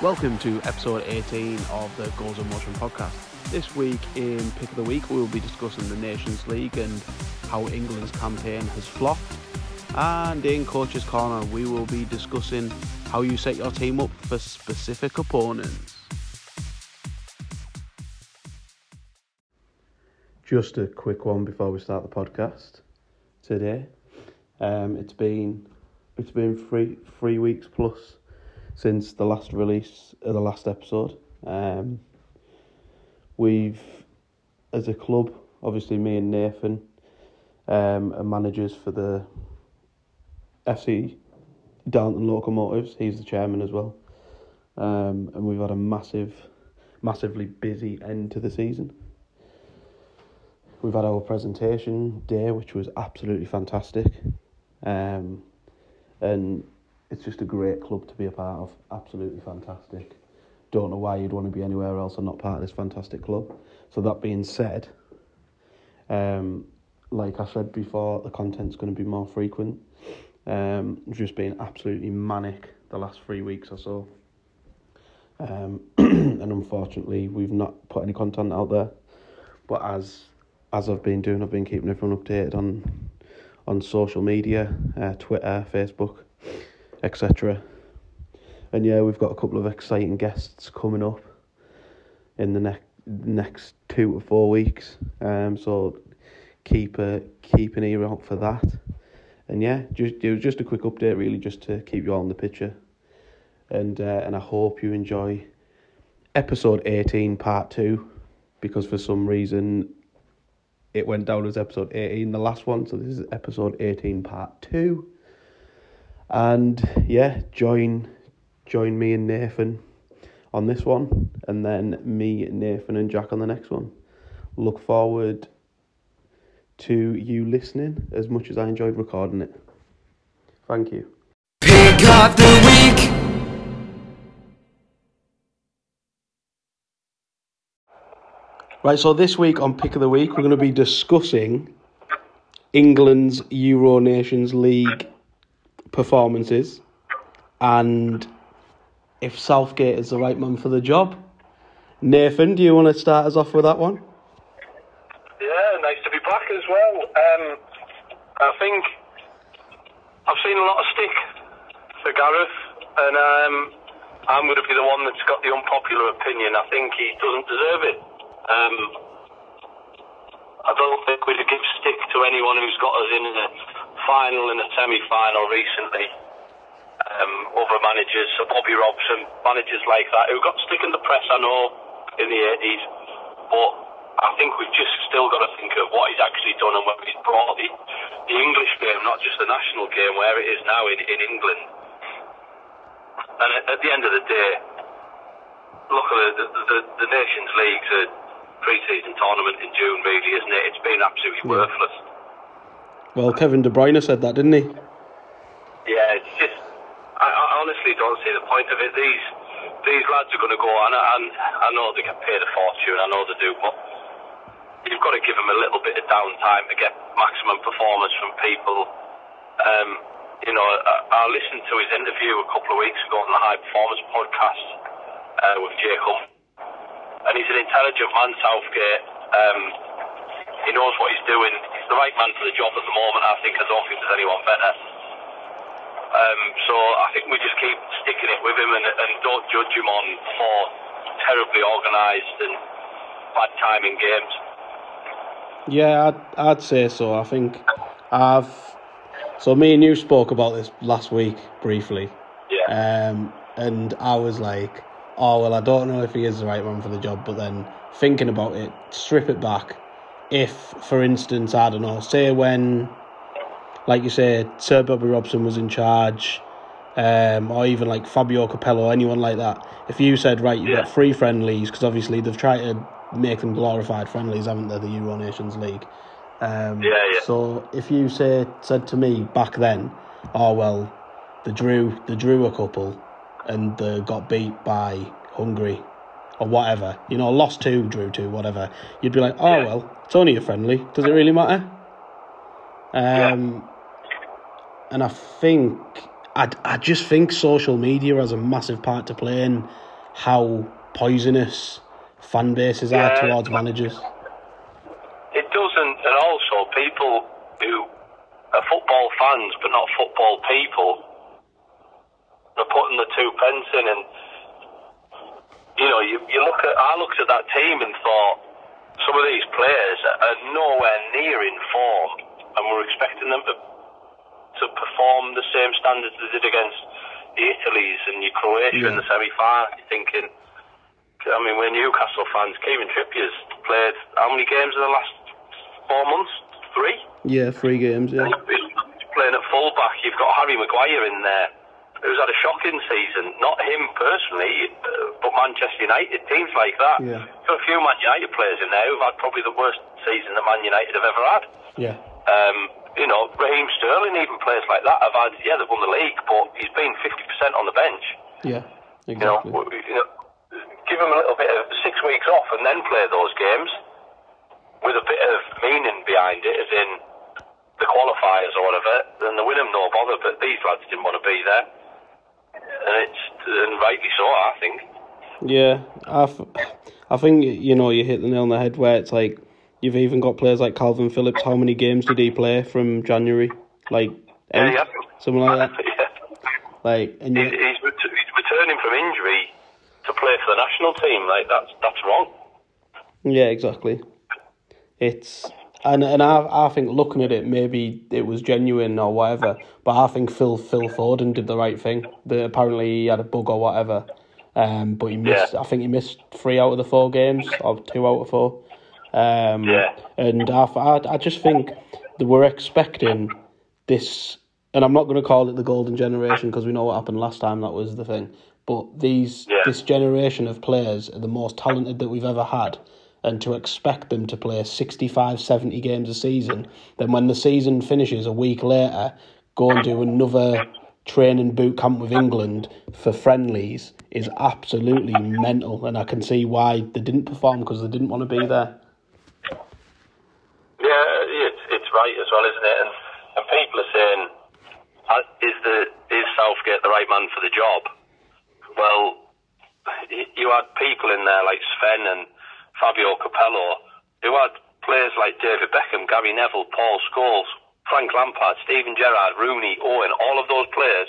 Welcome to episode 18 of the Goals of Motion podcast. This week in Pick of the Week, we will be discussing the Nations League and how England's campaign has flopped. And in Coach's Corner, we will be discussing how you set your team up for specific opponents. Just a quick one before we start the podcast today. Um, it's been it's been three three weeks plus since the last release of the last episode. Um, we've, as a club, obviously me and Nathan, um, are managers for the FC Darlington Locomotives. He's the chairman as well, um, and we've had a massive, massively busy end to the season. We've had our presentation day, which was absolutely fantastic, um, and it's just a great club to be a part of. Absolutely fantastic. Don't know why you'd want to be anywhere else and not part of this fantastic club. So that being said, um, like I said before, the content's going to be more frequent. Um, just been absolutely manic the last three weeks or so. Um, and unfortunately, we've not put any content out there. But as as I've been doing, I've been keeping everyone updated on on social media, uh, Twitter, Facebook, etc. And yeah, we've got a couple of exciting guests coming up in the next next two to four weeks. Um, so keep a keep an ear out for that. And yeah, just it was just a quick update, really, just to keep you all in the picture. And uh, and I hope you enjoy episode eighteen, part two, because for some reason it went down as episode eighteen, the last one. So this is episode eighteen, part two. And yeah, join join me and Nathan on this one, and then me, Nathan, and Jack on the next one. Look forward to you listening as much as I enjoyed recording it. Thank you. Pick of the week. Right, so this week on Pick of the Week, we're going to be discussing England's Euro Nations League performances and if Southgate is the right man for the job. Nathan, do you want to start us off with that one? Yeah, nice to be back as well. Um, I think I've seen a lot of stick for Gareth, and um, I'm going to be the one that's got the unpopular opinion. I think he doesn't deserve it. Um, I don't think we'd give stick to anyone who's got us in a final and a semi-final recently. Um, other managers, so Bobby Robson, managers like that, who got stick in the press, I know, in the 80s, but I think we've just still got to think of what he's actually done and where he's brought the, the English game, not just the national game, where it is now in, in England. And at, at the end of the day, look at the, the, the, the Nations League's a pre-season tournament in June, really, isn't it? It's been absolutely Yeah. worthless. Well, Kevin De Bruyne said that, didn't he? Yeah, it's just I, I honestly don't see the point of it. These these lads are going to go on, and I know they get paid a fortune. I know they do, but you've got to give them a little bit of downtime to get maximum performance from people. Um, you know, I, I listened to his interview a couple of weeks ago on the High Performance podcast uh, with Jacob, and he's an intelligent man, Southgate. Um, he knows what he's doing. He's the right man for the job at the moment. I think. I don't think there's anyone better. Um, so I think we just keep sticking it with him and, and don't judge him on four terribly organised and bad timing games. Yeah, I'd, I'd say so. I think I've. So, me and you spoke about this last week briefly. Yeah. Um, and I was like, oh, well, I don't know if he is the right man for the job. But then thinking about it, strip it back. If, for instance, I don't know, say when, like you say, Sir Bobby Robson was in charge, um, or even like Fabio Capello, anyone like that. If you said, right, you've got three friendlies, because obviously they've tried to make them glorified friendlies, haven't they, the Euro Nations League? Um, Yeah, yeah. So if you say said to me back then, oh well, they drew they drew a couple, and they got beat by Hungary, or whatever, you know, lost two, drew two, whatever. You'd be like, oh Yeah. well, it's only a friendly. Does it really matter? Um, and I think I, I just think social media has a massive part to play in how poisonous fan bases are towards managers. It doesn't, and also people who are football fans but not football people are putting the two pence in, and you know, you, you look at. I looked at that team and thought some of these players are nowhere near in form, and we're expecting them to to perform the same standards they did against the Italy's and your Croatia in the semi-final. You're thinking. I mean, we're Newcastle fans. Kevin Trippier's played how many games in the last four months? Three. Yeah, three games. Yeah, He's playing at fullback. You've got Harry Maguire in there, who's had a shocking season. Not him personally, uh, but Manchester United teams like that. Yeah. Got a few Man United players in there who've had probably the worst season that Man United have ever had. yeah, Um, you know, Raheem Sterling, even players like that have had. Yeah, they've won the league, but he's been 50% on the bench. yeah, You know, exactly. you know, give him a little bit of six weeks off and then play those games with a bit of meaning behind it, as in the qualifiers or whatever. Then they win them no bother. But these lads didn't want to be there, and it's and rightly so, I think. Yeah, I, I think you know you hit the nail on the head where it's like you've even got players like Kalvin Phillips. How many games did he play from January? Like Yeah, eight, yeah. something like that. yeah. Like and you, he's, ret- he's returning from injury to play for the national team. Like that's that's wrong. yeah, exactly. It's and and I I think looking at it, maybe it was genuine or whatever. But I think Phil Phil Foden did the right thing. The, apparently he had a bug or whatever. Um, but he missed. Yeah. I think he missed three out of the four games, or two out of four. Um, Yeah. And I, I, I just think that we're expecting this, and I'm not going to call it the golden generation because we know what happened last time. That was the thing. But these Yeah. this generation of players are the most talented that we've ever had. And to expect them to play 65, 70 games a season, then when the season finishes a week later, go and do another training boot camp with England for friendlies is absolutely mental. And I can see why they didn't perform because they didn't want to be there. Yeah, it's it's right as well, isn't it? And and people are saying, uh, is the is Southgate the right man for the job? Well, you had people in there like Sven and Fabio Capello who had players like David Beckham, Gary Neville, Paul Scholes, Frank Lampard, Steven Gerrard, Rooney, Owen, all of those players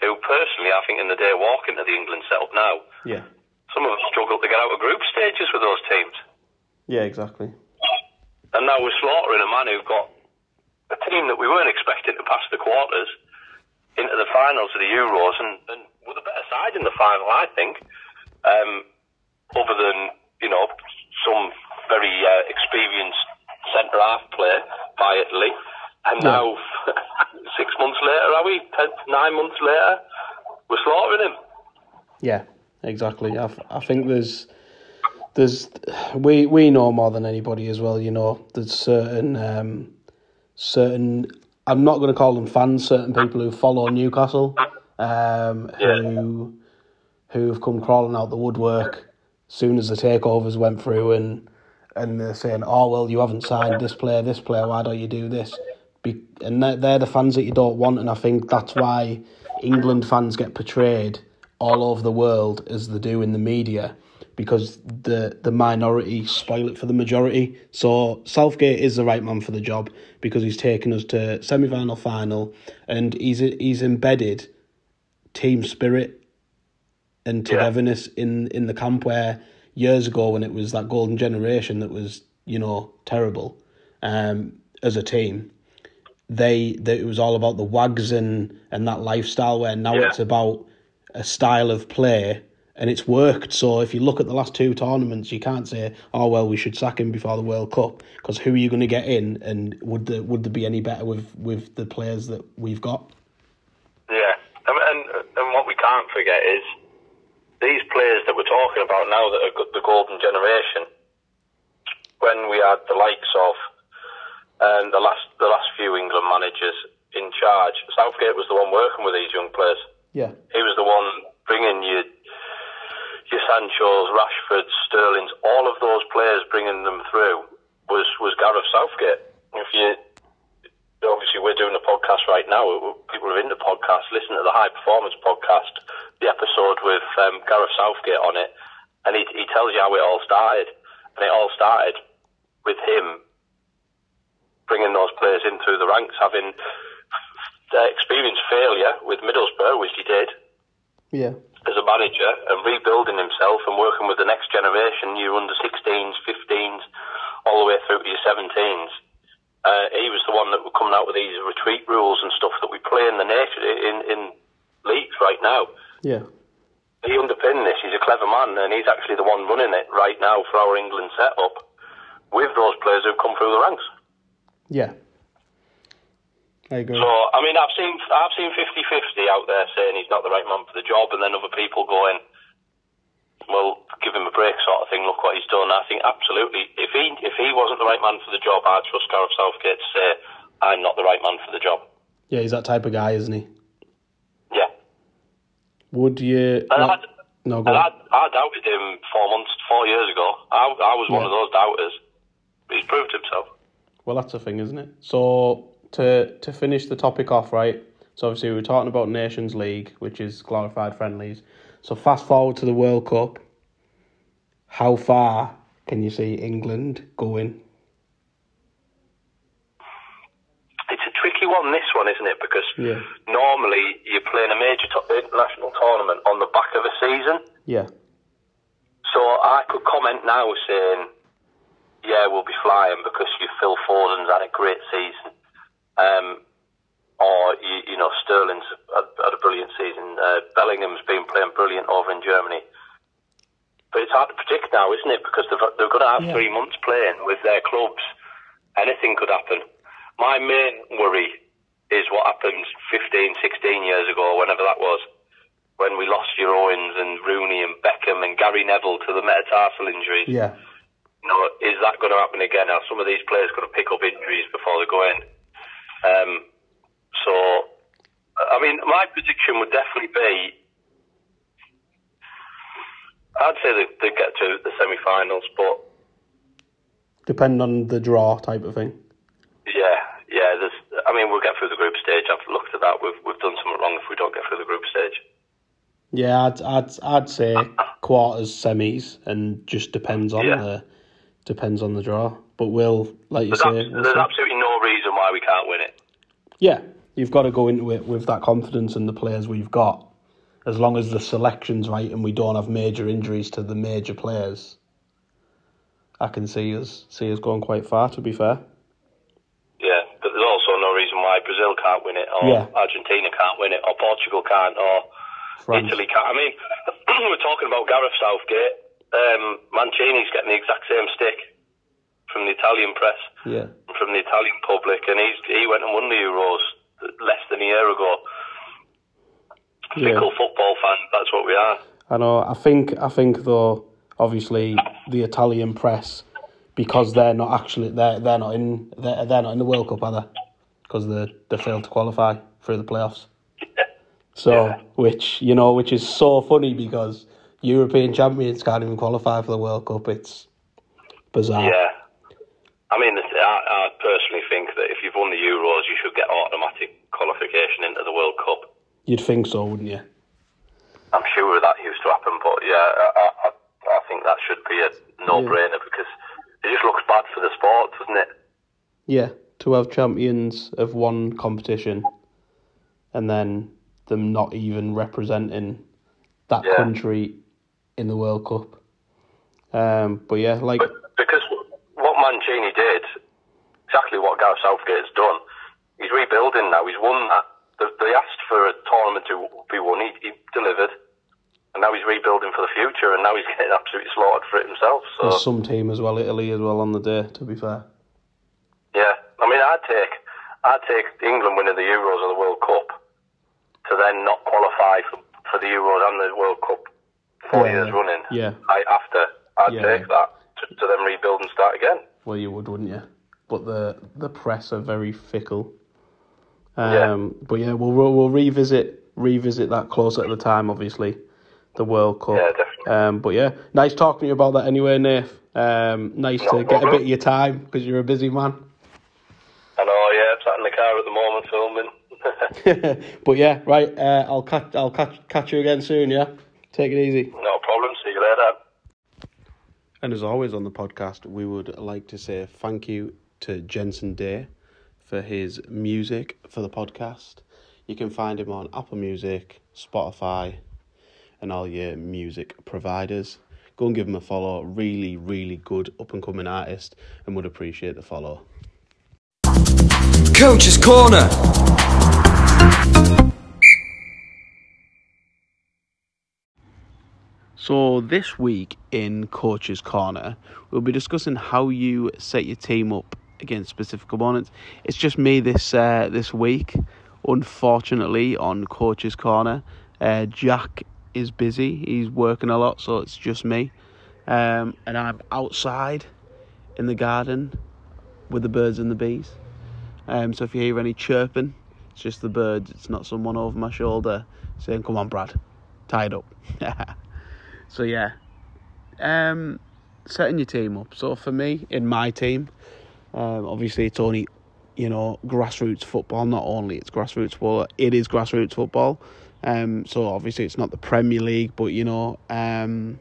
who personally I think in the day walk into the England setup now. Yeah. Some of them struggled to get out of group stages with those teams. Yeah, exactly. And now we're slaughtering a man who got a team that we weren't expecting to pass the quarters into the finals of the Euros and, and with a better side in the final, I think. Um, other than, you know, some very uh, experienced centre half player by Italy. And Yeah. now, six months later, are we? Ten, nine months later, we're slaughtering him. Yeah, exactly. I, I think there's there's we we know more than anybody as well. You know, there's certain um, certain. I'm not going to call them fans. Certain people who follow Newcastle, um, who who have come crawling out the woodwork soon as the takeovers went through, and and they're saying, "Oh well, you haven't signed this player, this player. Why don't you do this?" Be, and they're, the fans that you don't want, and I think that's why England fans get portrayed all over the world as they do in the media because the the minority spoil it for the majority. So Southgate is the right man for the job because he's taken us to semi final, final, and he's he's embedded team spirit and togetherness in in the camp where years ago when it was that golden generation that was you know terrible um as a team they, they it was all about the wags and and that lifestyle where now Yeah. it's about a style of play and it's worked. So if you look at the last two tournaments you can't say oh well we should sack him before the world cup because who are you going to get in and would there would there be any better with with the players that we've got Yeah, and, and and what we can't forget is these players that we're talking about now that are the golden generation. When we had the likes of um, the last the last few England managers in charge, Southgate was the one working with these young players. yeah He was the one bringing you your Sancho's, Rashford's, Sterling's, all of those players bringing them through was was Gareth Southgate. If you obviously we're doing a podcast right now. People are into podcasts. Listen to the High Performance podcast, the episode with um, Gareth Southgate on it, and he, he tells you how it all started. And it all started with him bringing those players in through the ranks, having experienced failure with Middlesbrough, which he did Yeah. as a manager, and rebuilding himself and working with the next generation, your under 16s, 15s, all the way through to your 17s. Uh, he was the one that was coming out with these retreat rules and stuff that we play in the nation in, in leagues right now. Yeah. He underpinned this. He's a clever man, and he's actually the one running it right now for our England setup with those players who've come through the ranks. Yeah. I agree. So, I mean, I've seen I've seen 50-50 out there saying he's not the right man for the job, and then other people going, well, give him a break sort of thing, look what he's done. I think absolutely, if he if he wasn't the right man for the job, I'd trust Gareth Southgate to say, I'm not the right man for the job. Yeah, he's that type of guy, isn't he? Yeah. Would you? And, no, I, go I. I doubted him four months, four years ago. I, I was one of those doubters. He's proved himself. Well, that's the thing, isn't it? So to to finish the topic off, right? So obviously we were talking about Nations League, which is glorified friendlies. So fast forward to the World Cup. How far can you see England going? It's a tricky one, this one, isn't it? Because Yeah. normally you're playing a major to- international tournament on the back of a season. Yeah, So I could comment now saying, yeah, we'll be flying because you Phil Foden's had a great season. Um, or, you, you know, Sterling's had, had a brilliant season. Uh, Bellingham's been playing brilliant over in Germany. But it's hard to predict now, isn't it? Because they've, they're going to have Yeah. three months playing with their clubs. Anything could happen. My main worry is what happened 15, 16 years ago, whenever that was, when we lost your Owens and Rooney and Beckham and Gary Neville to the metatarsal injuries. yeah, You know, is that going to happen again? Are some of these players going to pick up injuries before they go in? Um, so, I mean, my prediction would definitely be, I'd say they, they get to the semi-finals, but depending on the draw type of thing. yeah, yeah. There's, I mean, we'll get through the group stage. I've looked at that. We've we've done something wrong if we don't get through the group stage. Yeah, I'd I'd I'd say quarters, semis, and just depends on Yeah. the depends on the draw. But we'll, like you There's, say, abs- we'll there's see. absolutely no reason why we can't win it. Yeah, you've got to go into it with that confidence in the players we've got. As long as the selection's right and we don't have major injuries to the major players, I can see us see us going quite far. To be fair, Yeah, but there's also no reason why Brazil can't win it, or Yeah. Argentina can't win it, or Portugal can't, or France. Italy can't. I mean, we're talking about Gareth Southgate. Um, Mancini's getting the exact same stick from the Italian press, Yeah, from the Italian public, and he's he went and won the Euros less than a year ago. yeah. Fickle football fans, that's what we are. I know. I think. I think though. Obviously, the Italian press, because they're not actually they're they're not in they're, they're not in the World Cup, are they? Because they they failed to qualify through the playoffs. So, Yeah. which you know, which is so funny because European champions can't even qualify for the World Cup. It's bizarre. Yeah. I mean, I, I personally think that if you've won the Euros, you should get automatic qualification into the World Cup. You'd think so, wouldn't you? I'm sure that used to happen, but yeah, I, I, I think that should be a no-brainer because it just looks bad for the sport, doesn't it? Yeah, to have champions of one competition and then them not even representing that Yeah. country in the World Cup. Um, but yeah, like But because what Mancini did, Southgate's done, he's rebuilding now. He's won that. They, they asked for a tournament to be won. He, he delivered. And now he's rebuilding for the future, and now he's getting absolutely slaughtered for it himself. So there's some team as well, Italy as well on the day. To be fair, Yeah, I mean, I'd take I'd take England winning the Euros or the World Cup to then not qualify for, for the Euros and the World Cup four Yeah, years running. Yeah. I, after I'd Yeah. take that to, to then rebuild and start again. well, you would, wouldn't you? But the the press are very fickle. Yeah. Um, But yeah, we'll we'll we'll revisit revisit that closer at the time. Obviously, the World Cup. Yeah, definitely. Um, but yeah, nice talking to you about that anyway, Nath. Um, nice No to get a bit of your time because you're a busy man. I know, yeah, it's that the car at the moment filming. but yeah, right. Uh, I'll catch. I'll catch catch you again soon. Yeah, take it easy. no problem. See you later. And as always on the podcast, we would like to say thank you to Jensen Day for his music for the podcast. You can find him on Apple Music, Spotify, and all your music providers. Go and give him a follow. Really, really good up and coming artist, and would appreciate the follow. Coach's Corner. So this week in Coach's Corner, we'll be discussing how you set your team up against specific opponents. It's just me this uh, this week, unfortunately, on Coach's Corner. Uh, Jack is busy; he's working a lot, so it's just me, um, and I'm outside in the garden with the birds and the bees. Um, so if you hear any chirping, it's just the birds. It's not someone over my shoulder saying, "Come on, Brad, tie it up." So yeah, um, setting your team up. So for me, in my team, um, obviously it's only you know grassroots football. Not only it's grassroots football, it is grassroots football. Um, so obviously it's not the Premier League, but you know, um,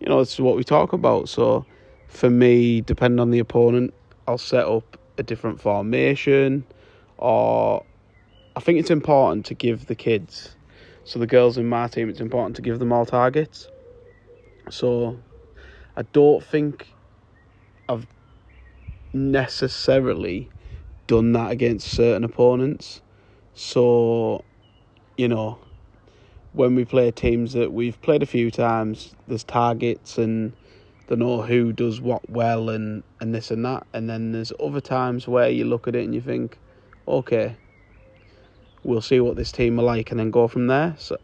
you know, it's what we talk about. So for me, depending on the opponent, I'll set up a different formation, or I think it's important to give the kids. So the girls in my team, it's important to give them all targets. So I don't think I've necessarily done that against certain opponents. So, you know, when we play teams that we've played a few times, there's targets and they know who does what well and, and this and that. And then there's other times where you look at it and you think, okay, we'll see what this team are like and then go from there. So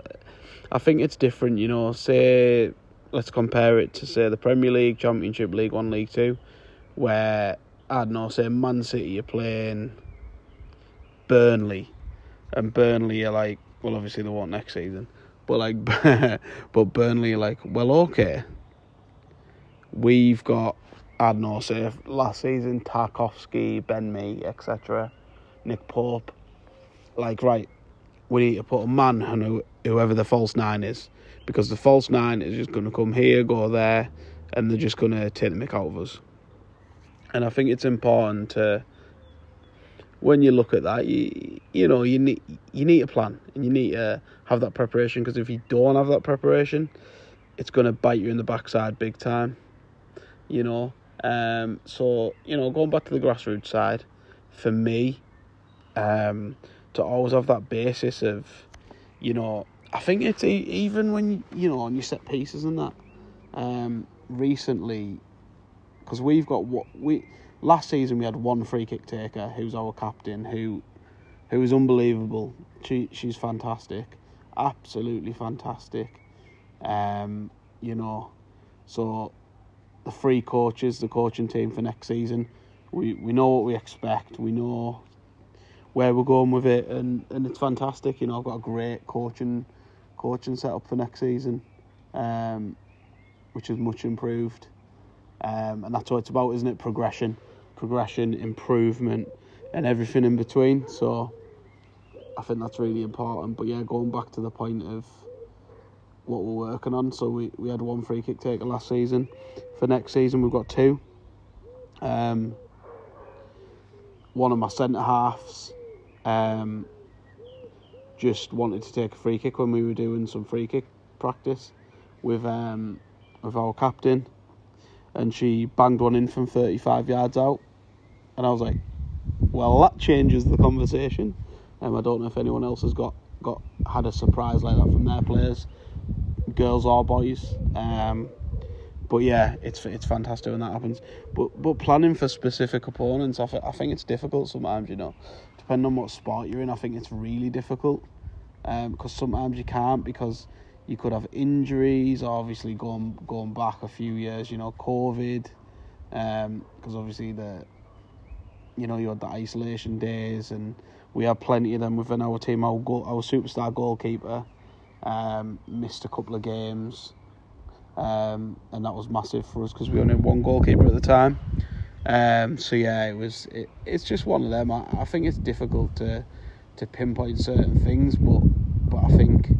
I think it's different, you know, say let's compare it to say the Premier League, Championship, League One, League Two, where I don't know, say Man City are playing Burnley, and Burnley are like, well, obviously they won't next season, but like, but Burnley are like, well, okay, we've got I don't know, say last season Tarkowski, Ben Mee, etc., Nick Pope, like right, we need to put a man on who, whoever the false nine is because the false nine is just going to come here, go there, and they're just going to take the mick out of us. And I think it's important to, when you look at that, you you know you need you need a plan and you need to have that preparation because if you don't have that preparation, it's going to bite you in the backside big time. You know, um, so you know going back to the grassroots side, for me, um, to always have that basis of, you know, I think it's even when you know on your set pieces and that. Um, recently, because we've got what we last season we had one free kick taker who's our captain who who is unbelievable. She she's fantastic, absolutely fantastic. Um, you know, so the three coaches, the coaching team for next season, we we know what we expect. We know where we're going with it, and and it's fantastic. You know, I've got a great coaching coaching setup for next season, um, which is much improved. Um, and that's what it's about, isn't it? Progression, progression, improvement, and everything in between. So I think that's really important. But yeah, going back to the point of what we're working on. So we, we had one free kick taker last season. For next season, we've got two. Um, one of my centre halves um, just wanted to take a free kick when we were doing some free kick practice with um, with our captain, and she banged one in from 35 yards out, and I was like, well, that changes the conversation. Um, I don't know if anyone else has got got had a surprise like that from their players, girls or boys. Um, but yeah, it's it's fantastic when that happens. But but planning for specific opponents, I, th- I think it's difficult sometimes. You know, depending on what sport you're in, I think it's really difficult um, because sometimes you can't because you could have injuries. Obviously, going going back a few years, you know, COVID, because um, obviously the, you know, you had the isolation days, and we had plenty of them within our team. Our goal, our superstar goalkeeper, um, missed a couple of games, um, and that was massive for us because we only had one goalkeeper at the time. Um, so yeah, it was. It, it's just one of them. I, I think it's difficult to to pinpoint certain things, but but I think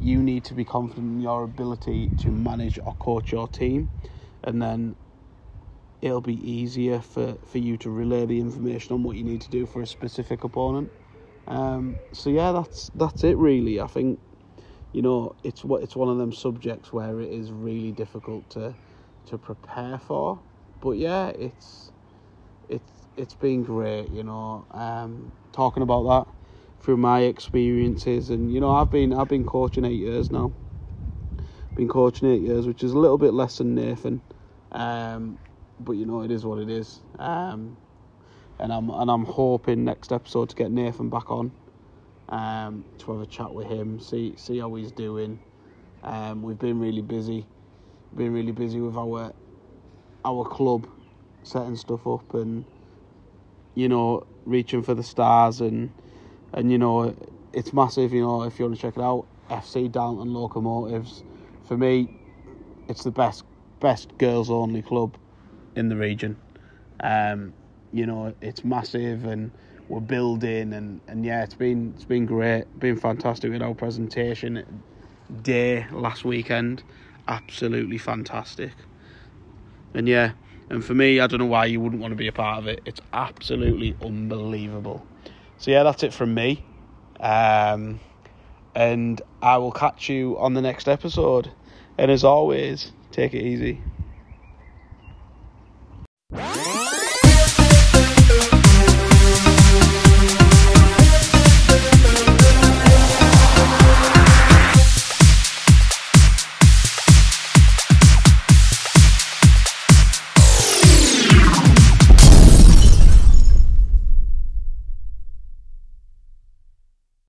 you need to be confident in your ability to manage or coach your team, and then it'll be easier for, for you to relay the information on what you need to do for a specific opponent. Um, so yeah, that's that's it really. I think you know it's what it's one of them subjects where it is really difficult to to prepare for. But yeah, it's it's it's been great. You know, um, talking about that through my experiences, and you know, I've been I've been coaching eight years now. Been coaching eight years, which is a little bit less than Nathan. Um, but you know it is what it is. Um, and I'm and I'm hoping next episode to get Nathan back on, um, to have a chat with him, see see how he's doing. Um, we've been really busy, been really busy with our our club, setting stuff up and you know reaching for the stars and and you know it's massive. You know if you want to check it out, FC Darlington Locomotives. For me, it's the best best girls only club in the region. Um, you know, it's massive and we're building and, and yeah, it's been it's been great, been fantastic with our presentation day last weekend. Absolutely fantastic. And yeah, and for me, I don't know why you wouldn't want to be a part of it. It's absolutely unbelievable. So yeah, that's it from me. Um, and I will catch you on the next episode. And as always, take it easy.